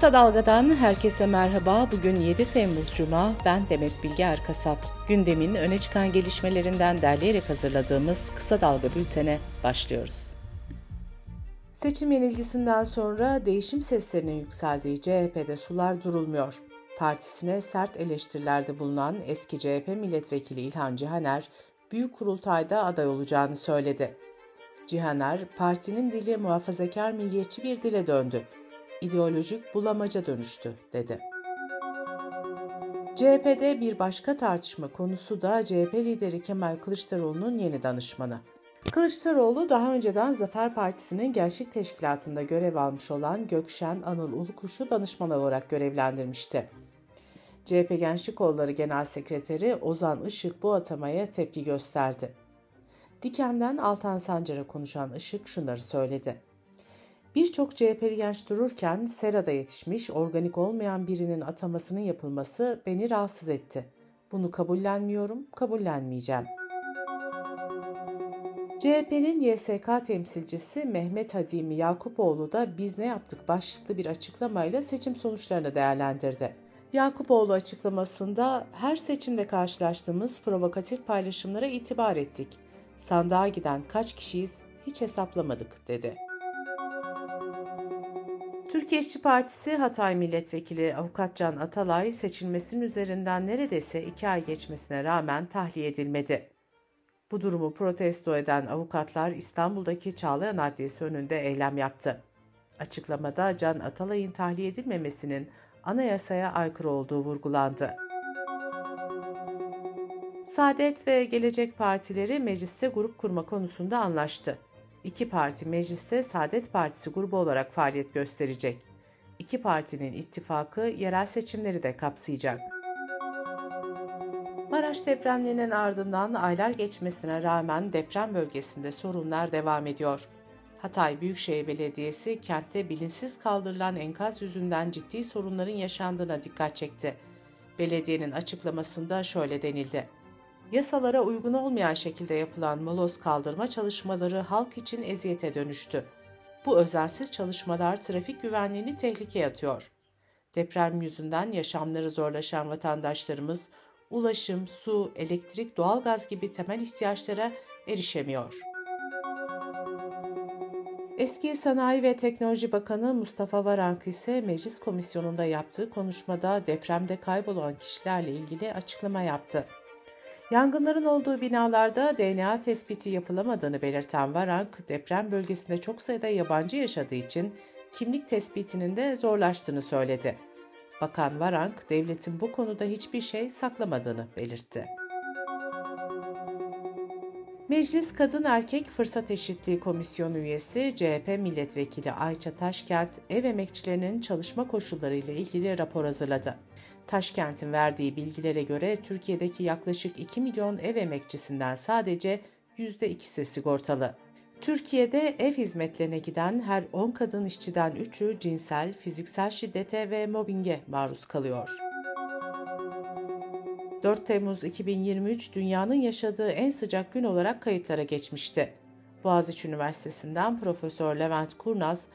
Kısa Dalga'dan herkese merhaba. Bugün 7 Temmuz Cuma. Ben Demet Bilge Erkasap. Gündemin öne çıkan gelişmelerinden derleyerek hazırladığımız Kısa Dalga bültene başlıyoruz. Seçim yenilgisinden sonra değişim seslerinin yükseldiği CHP'de sular durulmuyor. Partisine sert eleştirilerde bulunan eski CHP milletvekili İlhan Cihaner, büyük kurultayda aday olacağını söyledi. Cihaner, partinin dili muhafazakar milliyetçi bir dile döndü ideolojik bulamaca dönüştü, dedi. CHP'de bir başka tartışma konusu da CHP lideri Kemal Kılıçdaroğlu'nun yeni danışmanı. Kılıçdaroğlu daha önceden Zafer Partisi'nin gençlik teşkilatında görev almış olan Gökşen Anıl Ulukuş'u danışman olarak görevlendirmişti. CHP Gençlik Kolları Genel Sekreteri Ozan Işık bu atamaya tepki gösterdi. Dikem'den Altan Sancar'a konuşan Işık şunları söyledi. Birçok CHP'li genç dururken Sera'da yetişmiş, organik olmayan birinin atamasının yapılması beni rahatsız etti. Bunu kabullenmiyorum, kabullenmeyeceğim. CHP'nin YSK temsilcisi Mehmet Hadimi Yakupoğlu da biz ne yaptık başlıklı bir açıklamayla seçim sonuçlarını değerlendirdi. Yakupoğlu açıklamasında her seçimde karşılaştığımız provokatif paylaşımlara itibar ettik. Sandığa giden kaç kişiyiz hiç hesaplamadık dedi. Türkiye İşçi Partisi Hatay Milletvekili Avukat Can Atalay seçilmesinin üzerinden neredeyse iki ay geçmesine rağmen tahliye edilmedi. Bu durumu protesto eden avukatlar İstanbul'daki Çağlayan Adliyesi önünde eylem yaptı. Açıklamada Can Atalay'ın tahliye edilmemesinin anayasaya aykırı olduğu vurgulandı. Saadet ve Gelecek Partileri mecliste grup kurma konusunda anlaştı. İki parti mecliste Saadet Partisi grubu olarak faaliyet gösterecek. İki partinin ittifakı yerel seçimleri de kapsayacak. Maraş depremlerinin ardından aylar geçmesine rağmen deprem bölgesinde sorunlar devam ediyor. Hatay Büyükşehir Belediyesi kentte bilinçsiz kaldırılan enkaz yüzünden ciddi sorunların yaşandığına dikkat çekti. Belediyenin açıklamasında şöyle denildi yasalara uygun olmayan şekilde yapılan moloz kaldırma çalışmaları halk için eziyete dönüştü. Bu özensiz çalışmalar trafik güvenliğini tehlikeye atıyor. Deprem yüzünden yaşamları zorlaşan vatandaşlarımız ulaşım, su, elektrik, doğalgaz gibi temel ihtiyaçlara erişemiyor. Eski Sanayi ve Teknoloji Bakanı Mustafa Varank ise meclis komisyonunda yaptığı konuşmada depremde kaybolan kişilerle ilgili açıklama yaptı. Yangınların olduğu binalarda DNA tespiti yapılamadığını belirten Varank, deprem bölgesinde çok sayıda yabancı yaşadığı için kimlik tespitinin de zorlaştığını söyledi. Bakan Varank, devletin bu konuda hiçbir şey saklamadığını belirtti. Meclis Kadın Erkek Fırsat Eşitliği Komisyonu üyesi CHP Milletvekili Ayça Taşkent, ev emekçilerinin çalışma koşulları ile ilgili rapor hazırladı. Taşkent'in verdiği bilgilere göre Türkiye'deki yaklaşık 2 milyon ev emekçisinden sadece %2'si sigortalı. Türkiye'de ev hizmetlerine giden her 10 kadın işçiden 3'ü cinsel, fiziksel şiddete ve mobbinge maruz kalıyor. 4 Temmuz 2023 dünyanın yaşadığı en sıcak gün olarak kayıtlara geçmişti. Boğaziçi Üniversitesi'nden Profesör Levent Kurnaz,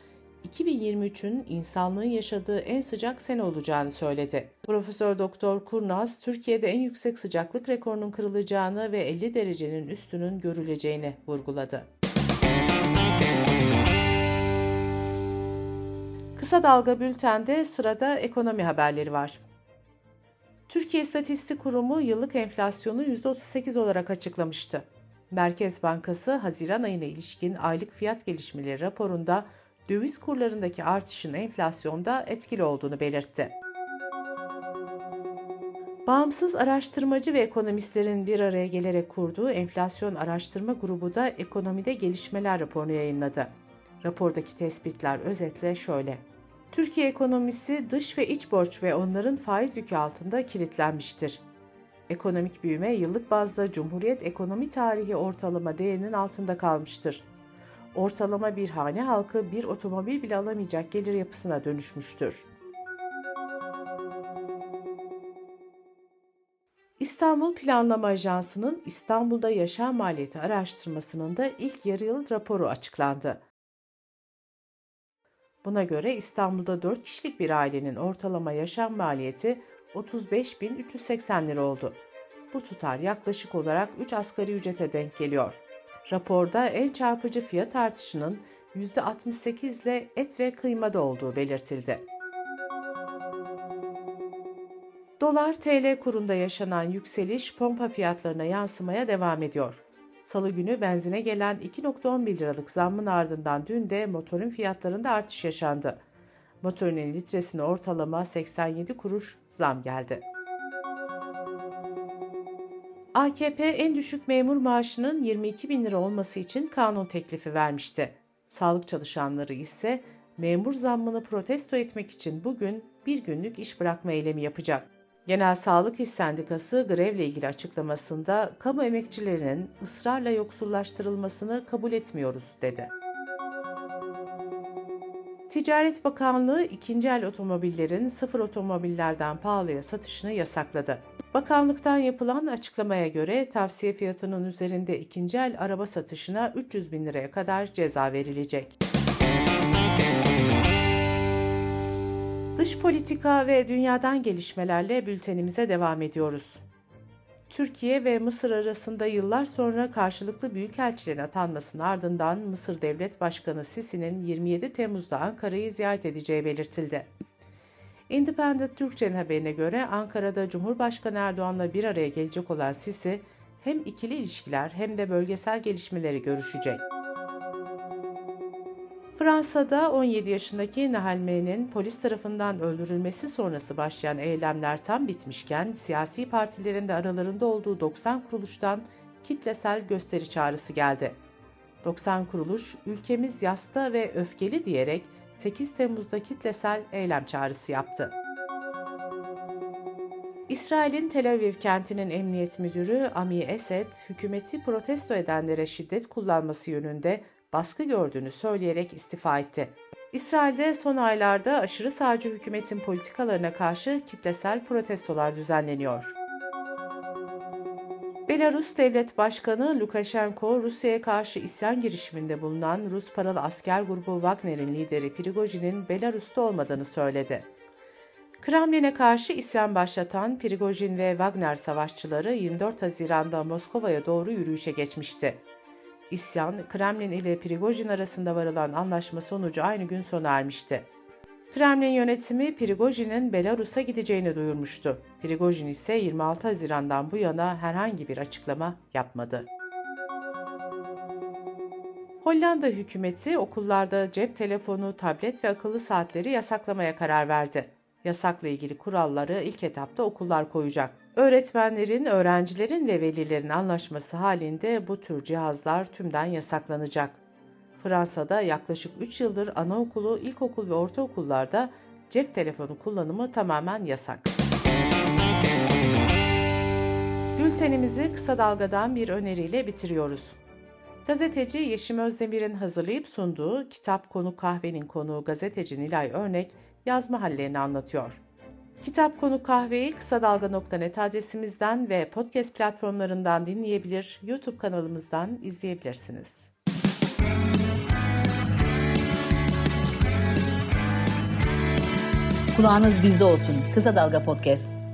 2023'ün insanlığın yaşadığı en sıcak sene olacağını söyledi. Profesör Doktor Kurnaz, Türkiye'de en yüksek sıcaklık rekorunun kırılacağını ve 50 derecenin üstünün görüleceğini vurguladı. Kısa Dalga Bülten'de sırada ekonomi haberleri var. Türkiye İstatistik Kurumu yıllık enflasyonu %38 olarak açıklamıştı. Merkez Bankası Haziran ayına ilişkin aylık fiyat gelişmeleri raporunda döviz kurlarındaki artışın enflasyonda etkili olduğunu belirtti. Bağımsız araştırmacı ve ekonomistlerin bir araya gelerek kurduğu enflasyon araştırma grubu da ekonomide gelişmeler raporunu yayınladı. Rapordaki tespitler özetle şöyle. Türkiye ekonomisi dış ve iç borç ve onların faiz yükü altında kilitlenmiştir. Ekonomik büyüme yıllık bazda Cumhuriyet ekonomi tarihi ortalama değerinin altında kalmıştır ortalama bir hane halkı bir otomobil bile alamayacak gelir yapısına dönüşmüştür. İstanbul Planlama Ajansı'nın İstanbul'da yaşam maliyeti araştırmasının da ilk yarı yıl raporu açıklandı. Buna göre İstanbul'da 4 kişilik bir ailenin ortalama yaşam maliyeti 35.380 lira oldu. Bu tutar yaklaşık olarak 3 asgari ücrete denk geliyor. Raporda en çarpıcı fiyat artışının %68 ile et ve kıymada olduğu belirtildi. Dolar TL kurunda yaşanan yükseliş pompa fiyatlarına yansımaya devam ediyor. Salı günü benzine gelen 2.11 liralık zammın ardından dün de motorun fiyatlarında artış yaşandı. Motorinin litresine ortalama 87 kuruş zam geldi. AKP en düşük memur maaşının 22 bin lira olması için kanun teklifi vermişti. Sağlık çalışanları ise memur zammını protesto etmek için bugün bir günlük iş bırakma eylemi yapacak. Genel Sağlık İş Sendikası grevle ilgili açıklamasında kamu emekçilerinin ısrarla yoksullaştırılmasını kabul etmiyoruz dedi. Ticaret Bakanlığı ikinci el otomobillerin sıfır otomobillerden pahalıya satışını yasakladı. Bakanlıktan yapılan açıklamaya göre tavsiye fiyatının üzerinde ikinci el araba satışına 300 bin liraya kadar ceza verilecek. Dış politika ve dünyadan gelişmelerle bültenimize devam ediyoruz. Türkiye ve Mısır arasında yıllar sonra karşılıklı büyükelçilerin atanmasının ardından Mısır Devlet Başkanı Sisi'nin 27 Temmuz'da Ankara'yı ziyaret edeceği belirtildi. Independent Türkçe'nin haberine göre Ankara'da Cumhurbaşkanı Erdoğan'la bir araya gelecek olan Sisi, hem ikili ilişkiler hem de bölgesel gelişmeleri görüşecek. Fransa'da 17 yaşındaki Nahalme'nin polis tarafından öldürülmesi sonrası başlayan eylemler tam bitmişken siyasi partilerin de aralarında olduğu 90 kuruluştan kitlesel gösteri çağrısı geldi. 90 kuruluş ülkemiz yasta ve öfkeli diyerek 8 Temmuz'da kitlesel eylem çağrısı yaptı. İsrail'in Tel Aviv kentinin emniyet müdürü Ami Esed, hükümeti protesto edenlere şiddet kullanması yönünde baskı gördüğünü söyleyerek istifa etti. İsrail'de son aylarda aşırı sağcı hükümetin politikalarına karşı kitlesel protestolar düzenleniyor. Belarus Devlet Başkanı Lukashenko, Rusya'ya karşı isyan girişiminde bulunan Rus paralı asker grubu Wagner'in lideri Prigojin'in Belarus'ta olmadığını söyledi. Kremlin'e karşı isyan başlatan Prigojin ve Wagner savaşçıları 24 Haziran'da Moskova'ya doğru yürüyüşe geçmişti. İsyan, Kremlin ile Prigojin arasında varılan anlaşma sonucu aynı gün sona ermişti. Kremlin yönetimi Prigojin'in Belarus'a gideceğini duyurmuştu. Prigojin ise 26 Haziran'dan bu yana herhangi bir açıklama yapmadı. Hollanda hükümeti okullarda cep telefonu, tablet ve akıllı saatleri yasaklamaya karar verdi. Yasakla ilgili kuralları ilk etapta okullar koyacak. Öğretmenlerin, öğrencilerin ve velilerin anlaşması halinde bu tür cihazlar tümden yasaklanacak. Fransa'da yaklaşık 3 yıldır anaokulu, ilkokul ve ortaokullarda cep telefonu kullanımı tamamen yasak. Bültenimizi kısa dalgadan bir öneriyle bitiriyoruz. Gazeteci Yeşim Özdemir'in hazırlayıp sunduğu Kitap Konu Kahvenin konuğu gazeteci Nilay Örnek yazma hallerini anlatıyor. Kitap Konu Kahveyi kısa dalga.net adresimizden ve podcast platformlarından dinleyebilir, YouTube kanalımızdan izleyebilirsiniz. Kulağınız bizde olsun. Kısa Dalga Podcast.